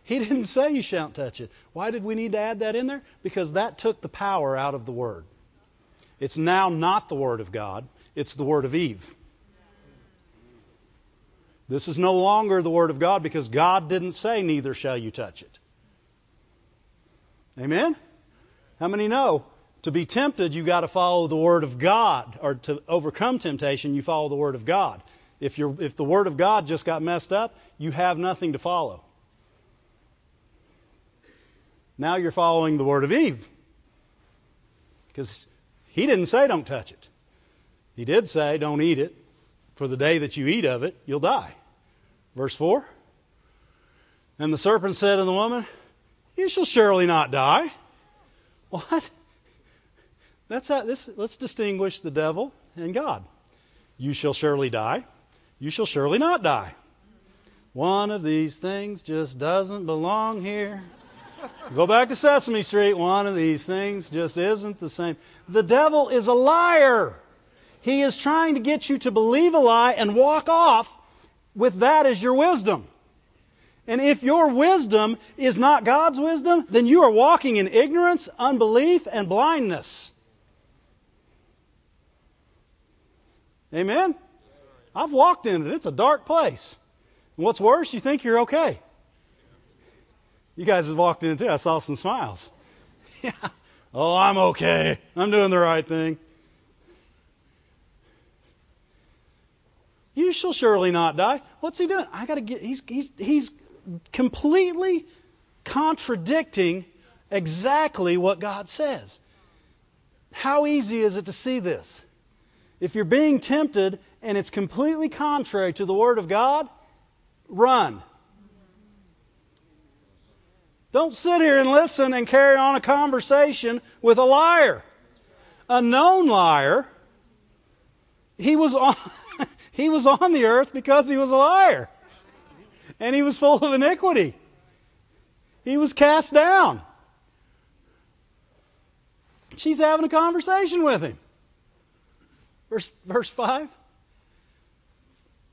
S1: He didn't say you shan't touch it. Why did we need to add that in there? Because that took the power out of the Word. It's now not the Word of God, it's the Word of Eve. This is no longer the Word of God because God didn't say, Neither shall you touch it. Amen? How many know? To be tempted, you got to follow the Word of God. Or to overcome temptation, you follow the Word of God. If, if the Word of God just got messed up, you have nothing to follow. Now you're following the Word of Eve. Because he didn't say don't touch it. He did say don't eat it, for the day that you eat of it, you'll die. Verse 4. And the serpent said to the woman, You shall surely not die. What? That's how this let's distinguish the devil and God. You shall surely die. You shall surely not die. One of these things just doesn't belong here. Go back to Sesame Street. One of these things just isn't the same. The devil is a liar. He is trying to get you to believe a lie and walk off with that as your wisdom. And if your wisdom is not God's wisdom, then you are walking in ignorance, unbelief, and blindness. Amen? I've walked in it. It's a dark place. And what's worse, you think you're okay. You guys have walked in too. I saw some smiles. Yeah. Oh, I'm okay. I'm doing the right thing. You shall surely not die. What's he doing? I got to get. He's he's he's completely contradicting exactly what God says. How easy is it to see this? If you're being tempted and it's completely contrary to the Word of God, run. Don't sit here and listen and carry on a conversation with a liar. A known liar. He was on. He was on the earth because he was a liar. And he was full of iniquity. He was cast down. She's having a conversation with him. Verse, verse 5.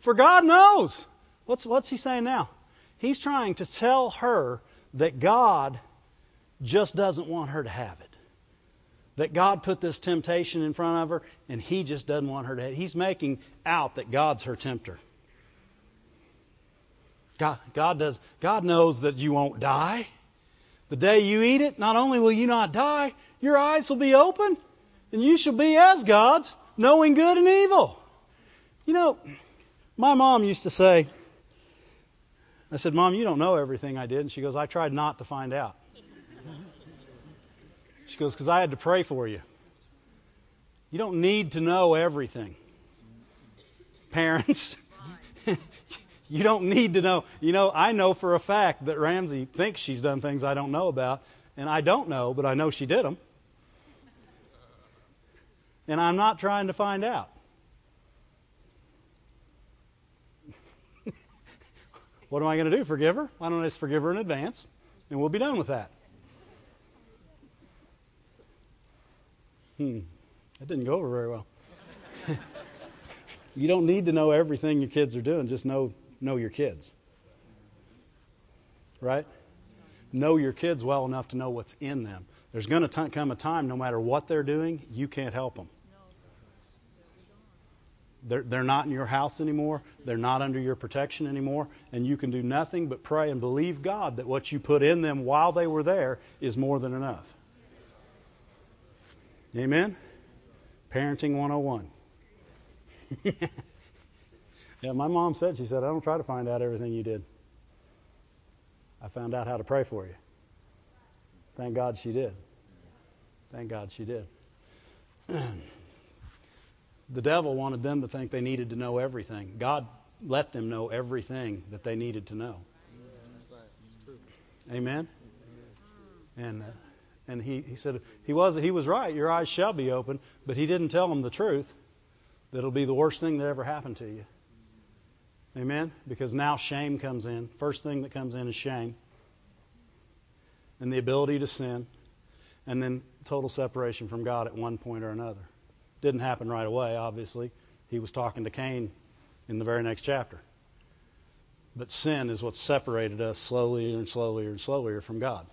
S1: For God knows. What's, what's he saying now? He's trying to tell her that God just doesn't want her to have it that God put this temptation in front of her and he just doesn't want her to. Have it. He's making out that God's her tempter. God, God does. God knows that you won't die. The day you eat it, not only will you not die, your eyes will be open, and you shall be as gods, knowing good and evil. You know, my mom used to say, I said, Mom, you don't know everything I did. And she goes, I tried not to find out. She goes, Because I had to pray for you. You don't need to know everything. Parents, you don't need to know. You know, I know for a fact that Ramsey thinks she's done things I don't know about, and I don't know, but I know she did them. And I'm not trying to find out. What am I going to do? Forgive her? Why don't I just forgive her in advance? And we'll be done with that. Hmm, that didn't go over very well. you don't need to know everything your kids are doing, just know know your kids. Right? Know your kids well enough to know what's in them. There's going to come a time, no matter what they're doing, you can't help them. They're, they're not in your house anymore. They're not under your protection anymore. And you can do nothing but pray and believe God that what you put in them while they were there is more than enough. Amen? Parenting 101. yeah, my mom said, she said, I don't try to find out everything you did. I found out how to pray for you. Thank God she did. Thank God she did. the devil wanted them to think they needed to know everything. God let them know everything that they needed to know. Amen? And uh, and he, he said he was he was right. Your eyes shall be open, but he didn't tell them the truth. That'll be the worst thing that ever happened to you. Amen. Because now shame comes in. First thing that comes in is shame, and the ability to sin, and then total separation from God at one point or another. Didn't happen right away. Obviously, he was talking to Cain in the very next chapter. But sin is what separated us slowly and slowly and slowly from God.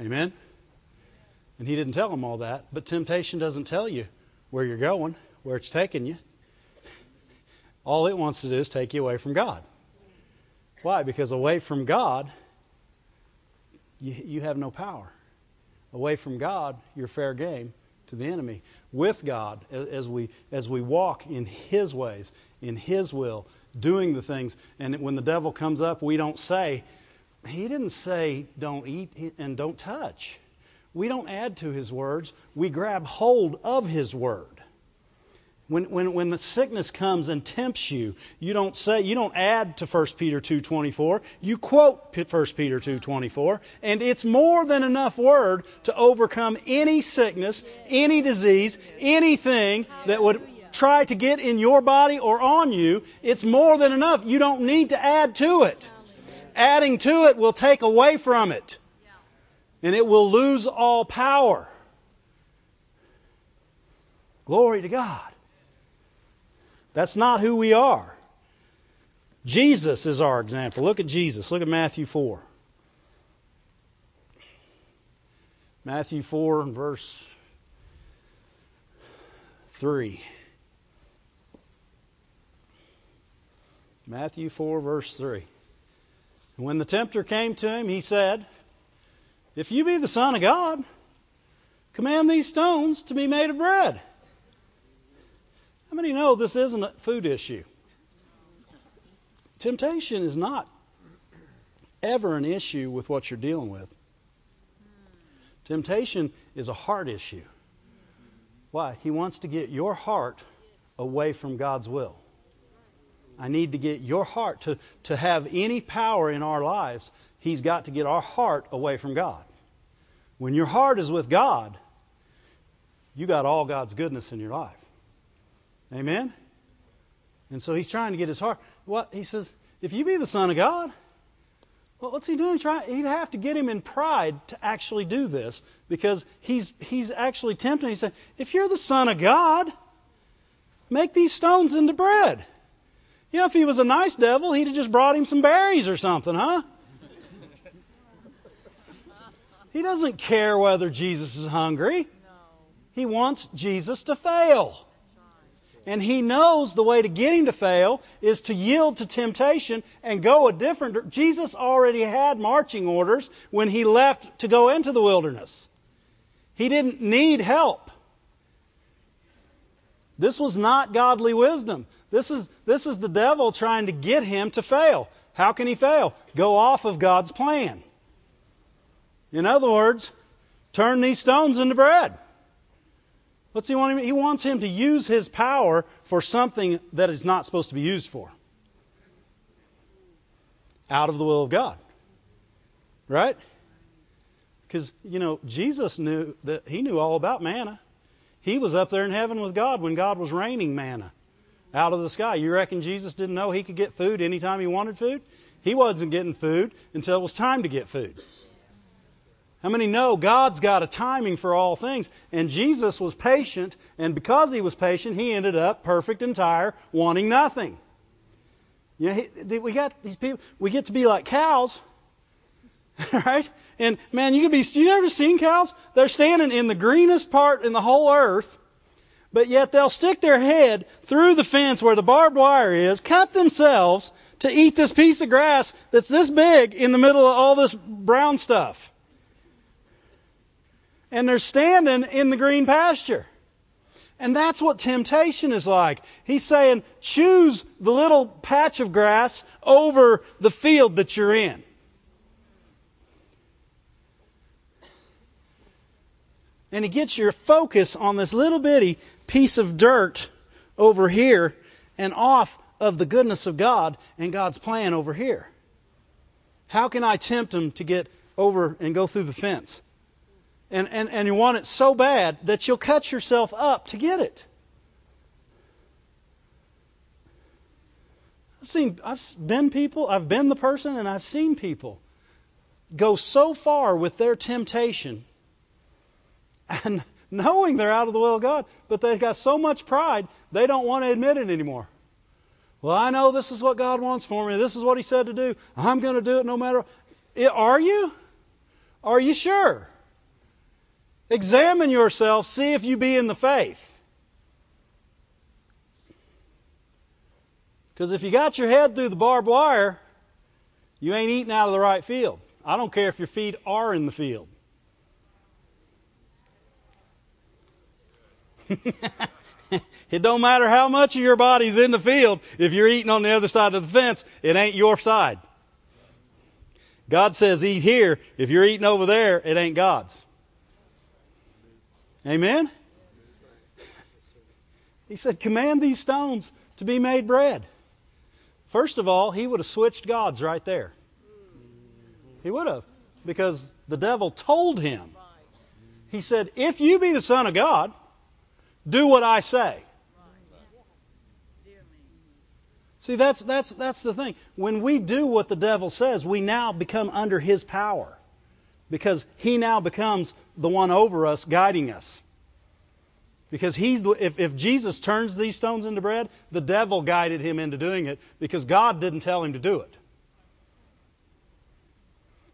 S1: Amen? And he didn't tell him all that. But temptation doesn't tell you where you're going, where it's taking you. All it wants to do is take you away from God. Why? Because away from God, you, you have no power. Away from God, you're fair game to the enemy. With God, as we as we walk in His ways, in His will, doing the things, and when the devil comes up, we don't say, He didn't say don't eat and don't touch. We don't add to His words. We grab hold of His word. When, when, when the sickness comes and tempts you, you don't say, you don't add to 1 Peter 2.24. You quote 1 Peter 2.24. And it's more than enough word to overcome any sickness, any disease, anything that would try to get in your body or on you. It's more than enough. You don't need to add to it. Adding to it will take away from it. And it will lose all power. Glory to God. That's not who we are. Jesus is our example. Look at Jesus. Look at Matthew 4. Matthew 4 and verse 3. Matthew 4, verse 3. And when the tempter came to him, he said, If you be the Son of God, command these stones to be made of bread. How many know this isn't a food issue? Temptation is not ever an issue with what you're dealing with. Temptation is a heart issue. Why? He wants to get your heart away from God's will. I need to get your heart to, to have any power in our lives. He's got to get our heart away from God. When your heart is with God, you got all God's goodness in your life. Amen? And so he's trying to get his heart. What he says, if you be the Son of God, well, what's he doing? Try, he'd have to get him in pride to actually do this because he's he's actually tempting. He said, if you're the Son of God, make these stones into bread. You know, if he was a nice devil, he'd have just brought him some berries or something, huh? he doesn't care whether Jesus is hungry. He wants Jesus to fail. And he knows the way to get him to fail is to yield to temptation and go a different. Jesus already had marching orders when he left to go into the wilderness. He didn't need help. This was not godly wisdom. This is, this is the devil trying to get him to fail. How can he fail? Go off of God's plan. In other words, turn these stones into bread. What's he want him? He wants him to use his power for something that is not supposed to be used for. Out of the will of God. Right? Because, you know, Jesus knew that he knew all about manna. He was up there in heaven with God when God was raining manna out of the sky. You reckon Jesus didn't know he could get food anytime he wanted food? He wasn't getting food until it was time to get food. How many know God's got a timing for all things? And Jesus was patient, and because he was patient, he ended up perfect, entire, wanting nothing. You know, he, we got these people. We get to be like cows, right? And man, you could be. You ever seen cows? They're standing in the greenest part in the whole earth, but yet they'll stick their head through the fence where the barbed wire is, cut themselves to eat this piece of grass that's this big in the middle of all this brown stuff and they're standing in the green pasture. And that's what temptation is like. He's saying, choose the little patch of grass over the field that you're in. And he gets your focus on this little bitty piece of dirt over here and off of the goodness of God and God's plan over here. How can I tempt him to get over and go through the fence? And, and, and you want it so bad that you'll cut yourself up to get it. I've seen, I've been people, I've been the person, and I've seen people go so far with their temptation and knowing they're out of the will of God, but they've got so much pride, they don't want to admit it anymore. Well, I know this is what God wants for me. This is what He said to do. I'm going to do it no matter. Are you? Are you sure? Examine yourself, see if you be in the faith. Because if you got your head through the barbed wire, you ain't eating out of the right field. I don't care if your feet are in the field. it don't matter how much of your body's in the field. If you're eating on the other side of the fence, it ain't your side. God says eat here. If you're eating over there, it ain't God's. Amen? He said, command these stones to be made bread. First of all, he would have switched gods right there. He would have. Because the devil told him. He said, If you be the Son of God, do what I say. See, that's, that's, that's the thing. When we do what the devil says, we now become under his power. Because he now becomes the one over us, guiding us. Because he's the, if, if Jesus turns these stones into bread, the devil guided him into doing it because God didn't tell him to do it.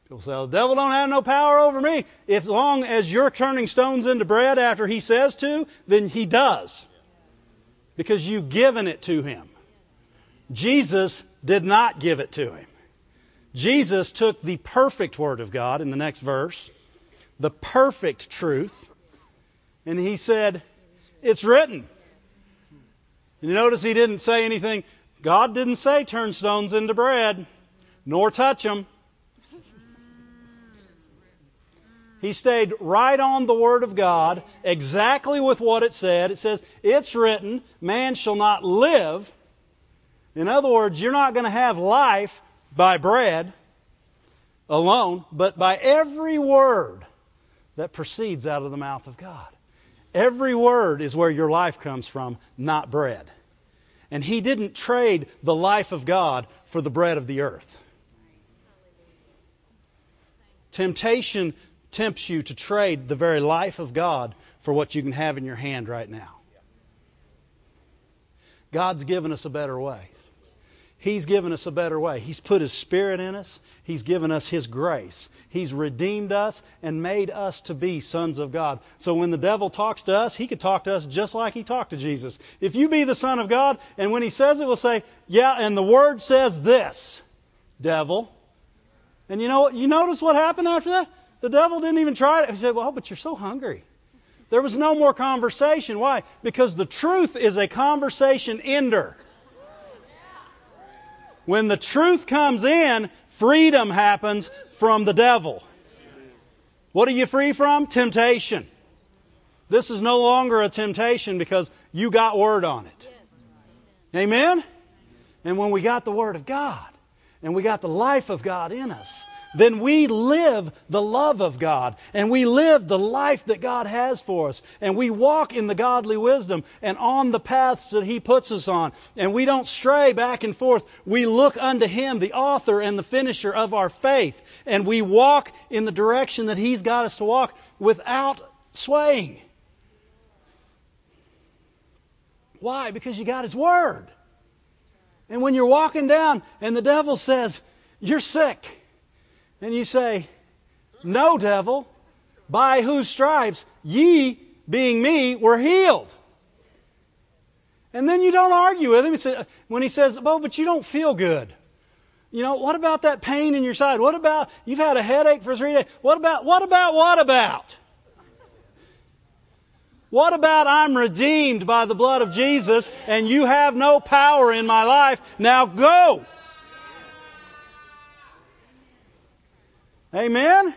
S1: People say, the devil don't have no power over me. As long as you're turning stones into bread after he says to, then he does. Because you've given it to him. Jesus did not give it to him. Jesus took the perfect Word of God in the next verse, the perfect truth, and he said, it's written. You notice he didn't say anything. God didn't say turn stones into bread, nor touch them. He stayed right on the Word of God, exactly with what it said. It says, It's written, man shall not live. In other words, you're not going to have life by bread alone, but by every word that proceeds out of the mouth of God. Every word is where your life comes from, not bread. And he didn't trade the life of God for the bread of the earth. Temptation tempts you to trade the very life of God for what you can have in your hand right now. God's given us a better way. He's given us a better way. He's put His Spirit in us. He's given us His grace. He's redeemed us and made us to be sons of God. So when the devil talks to us, he could talk to us just like he talked to Jesus. If you be the Son of God, and when he says it, we'll say, Yeah, and the Word says this, devil. And you know what? You notice what happened after that? The devil didn't even try it. He said, Well, but you're so hungry. There was no more conversation. Why? Because the truth is a conversation ender. When the truth comes in, freedom happens from the devil. What are you free from? Temptation. This is no longer a temptation because you got word on it. Amen? And when we got the word of God and we got the life of God in us, then we live the love of God and we live the life that God has for us and we walk in the godly wisdom and on the paths that He puts us on and we don't stray back and forth. We look unto Him, the author and the finisher of our faith, and we walk in the direction that He's got us to walk without swaying. Why? Because you got His Word. And when you're walking down and the devil says, You're sick and you say, No, devil, by whose stripes ye, being me, were healed. And then you don't argue with him. When he says, but you don't feel good. You know, what about that pain in your side? What about you've had a headache for three days? What about, what about, what about? What about I'm redeemed by the blood of Jesus and you have no power in my life? Now go. Amen?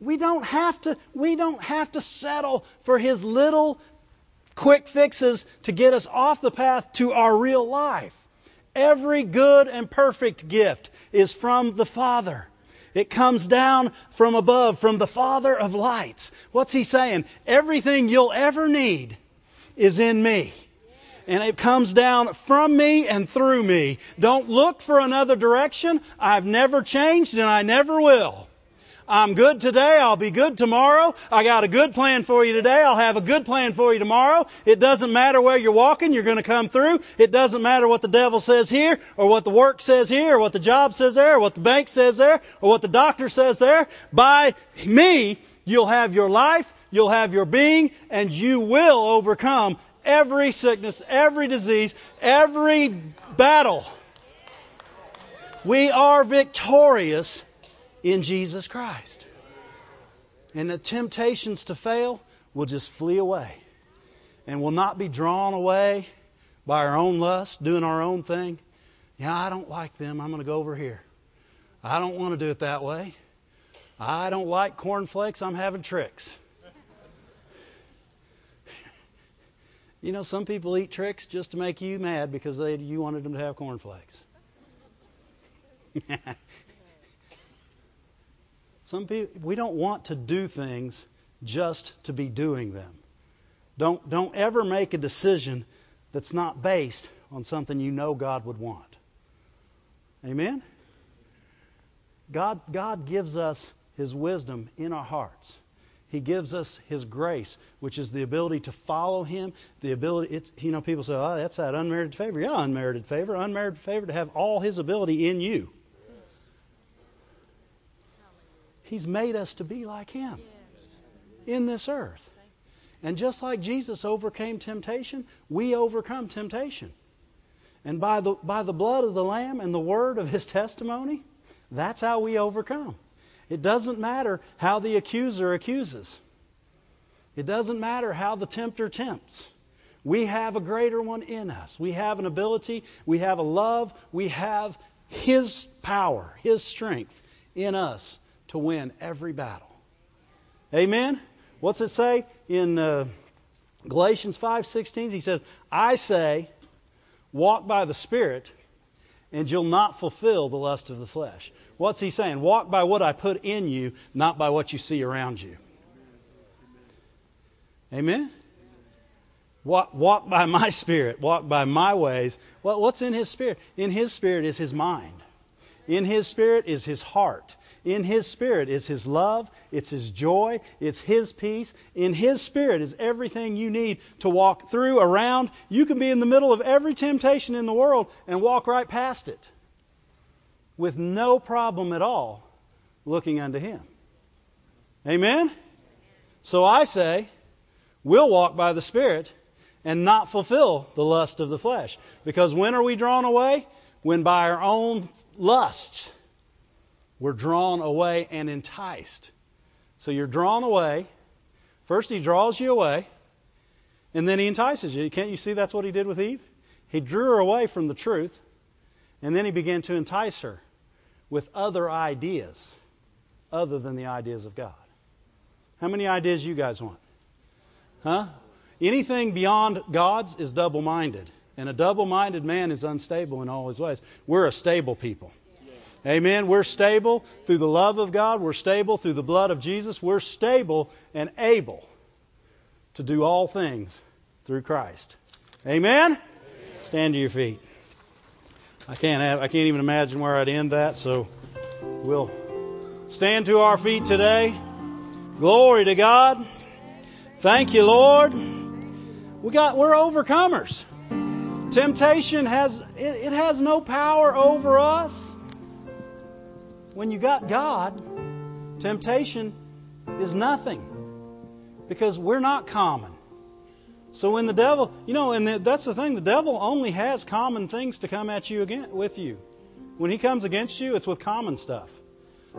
S1: We don't have to we don't have to settle for his little quick fixes to get us off the path to our real life. Every good and perfect gift is from the Father. It comes down from above, from the Father of lights. What's he saying? Everything you'll ever need is in me and it comes down from me and through me. Don't look for another direction. I've never changed and I never will. I'm good today. I'll be good tomorrow. I got a good plan for you today. I'll have a good plan for you tomorrow. It doesn't matter where you're walking. You're going to come through. It doesn't matter what the devil says here or what the work says here or what the job says there or what the bank says there or what the doctor says there. By me, you'll have your life. You'll have your being and you will overcome every sickness, every disease, every battle. We are victorious in Jesus Christ. And the temptations to fail will just flee away and will not be drawn away by our own lust, doing our own thing. Yeah, I don't like them. I'm going to go over here. I don't want to do it that way. I don't like cornflakes. I'm having Trix. You know, some people eat Trix just to make you mad because they, you wanted them to have cornflakes. Some people we don't want to do things just to be doing them. Don't don't ever make a decision that's not based on something you know God would want. Amen. God God gives us his wisdom in our hearts. He gives us His grace, which is the ability to follow Him. The ability, it's you know, people say, "Oh, that's that unmerited favor." Yeah, unmerited favor, unmerited favor to have all His ability in you. He's made us to be like Him in this earth. And just like Jesus overcame temptation, we overcome temptation. And by the, by the blood of the Lamb and the word of His testimony, that's how we overcome. It doesn't matter how the accuser accuses. It doesn't matter how the tempter tempts. We have a greater one in us. We have an ability, we have a love, we have His power, His strength in us to win every battle. Amen? What's it say in uh, Galatians 5:16? He says, "I say, walk by the Spirit, and you'll not fulfill the lust of the flesh." What's he saying? Walk by what I put in you, not by what you see around you. Amen? Walk, walk by my spirit. Walk by my ways. Well, what's in his spirit? In his spirit is his mind. In his spirit is his heart. In His Spirit is His love, it's His joy, it's His peace. In His Spirit is everything you need to walk through, around. You can be in the middle of every temptation in the world and walk right past it with no problem at all looking unto Him. Amen? So I say, we'll walk by the Spirit and not fulfill the lust of the flesh. Because when are we drawn away? When by our own lusts we're drawn away and enticed. So you're drawn away. First, he draws you away, and then he entices you. Can't you see that's what he did with Eve? He drew her away from the truth, and then he began to entice her with other ideas other than the ideas of God. How many ideas you guys want? Huh? Anything beyond God's is double minded. And a double minded man is unstable in all his ways. We're a stable people. Amen. We're stable through the love of God. We're stable through the blood of Jesus. We're stable and able to do all things through Christ. Amen. Amen. Stand to your feet. I can't have, I can't even imagine where I'd end that, so we'll stand to our feet today. Glory to God. Thank you, Lord. We got we're overcomers. Temptation has it, it has no power over us when you got God, temptation is nothing because we're not common. So when the devil, you know, and that's the thing, the devil only has common things to come at you again with you. When he comes against you, it's with common stuff.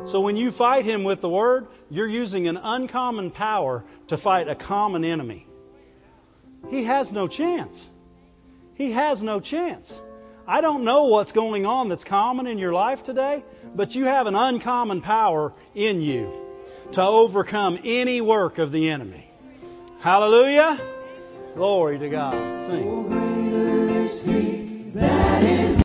S1: So when you fight him with the word, you're using an uncommon power to fight a common enemy. He has no chance. He has no chance. I don't know what's going on that's common in your life today, but you have an uncommon power in you to overcome any work of the enemy. Hallelujah. Glory to God. Sing.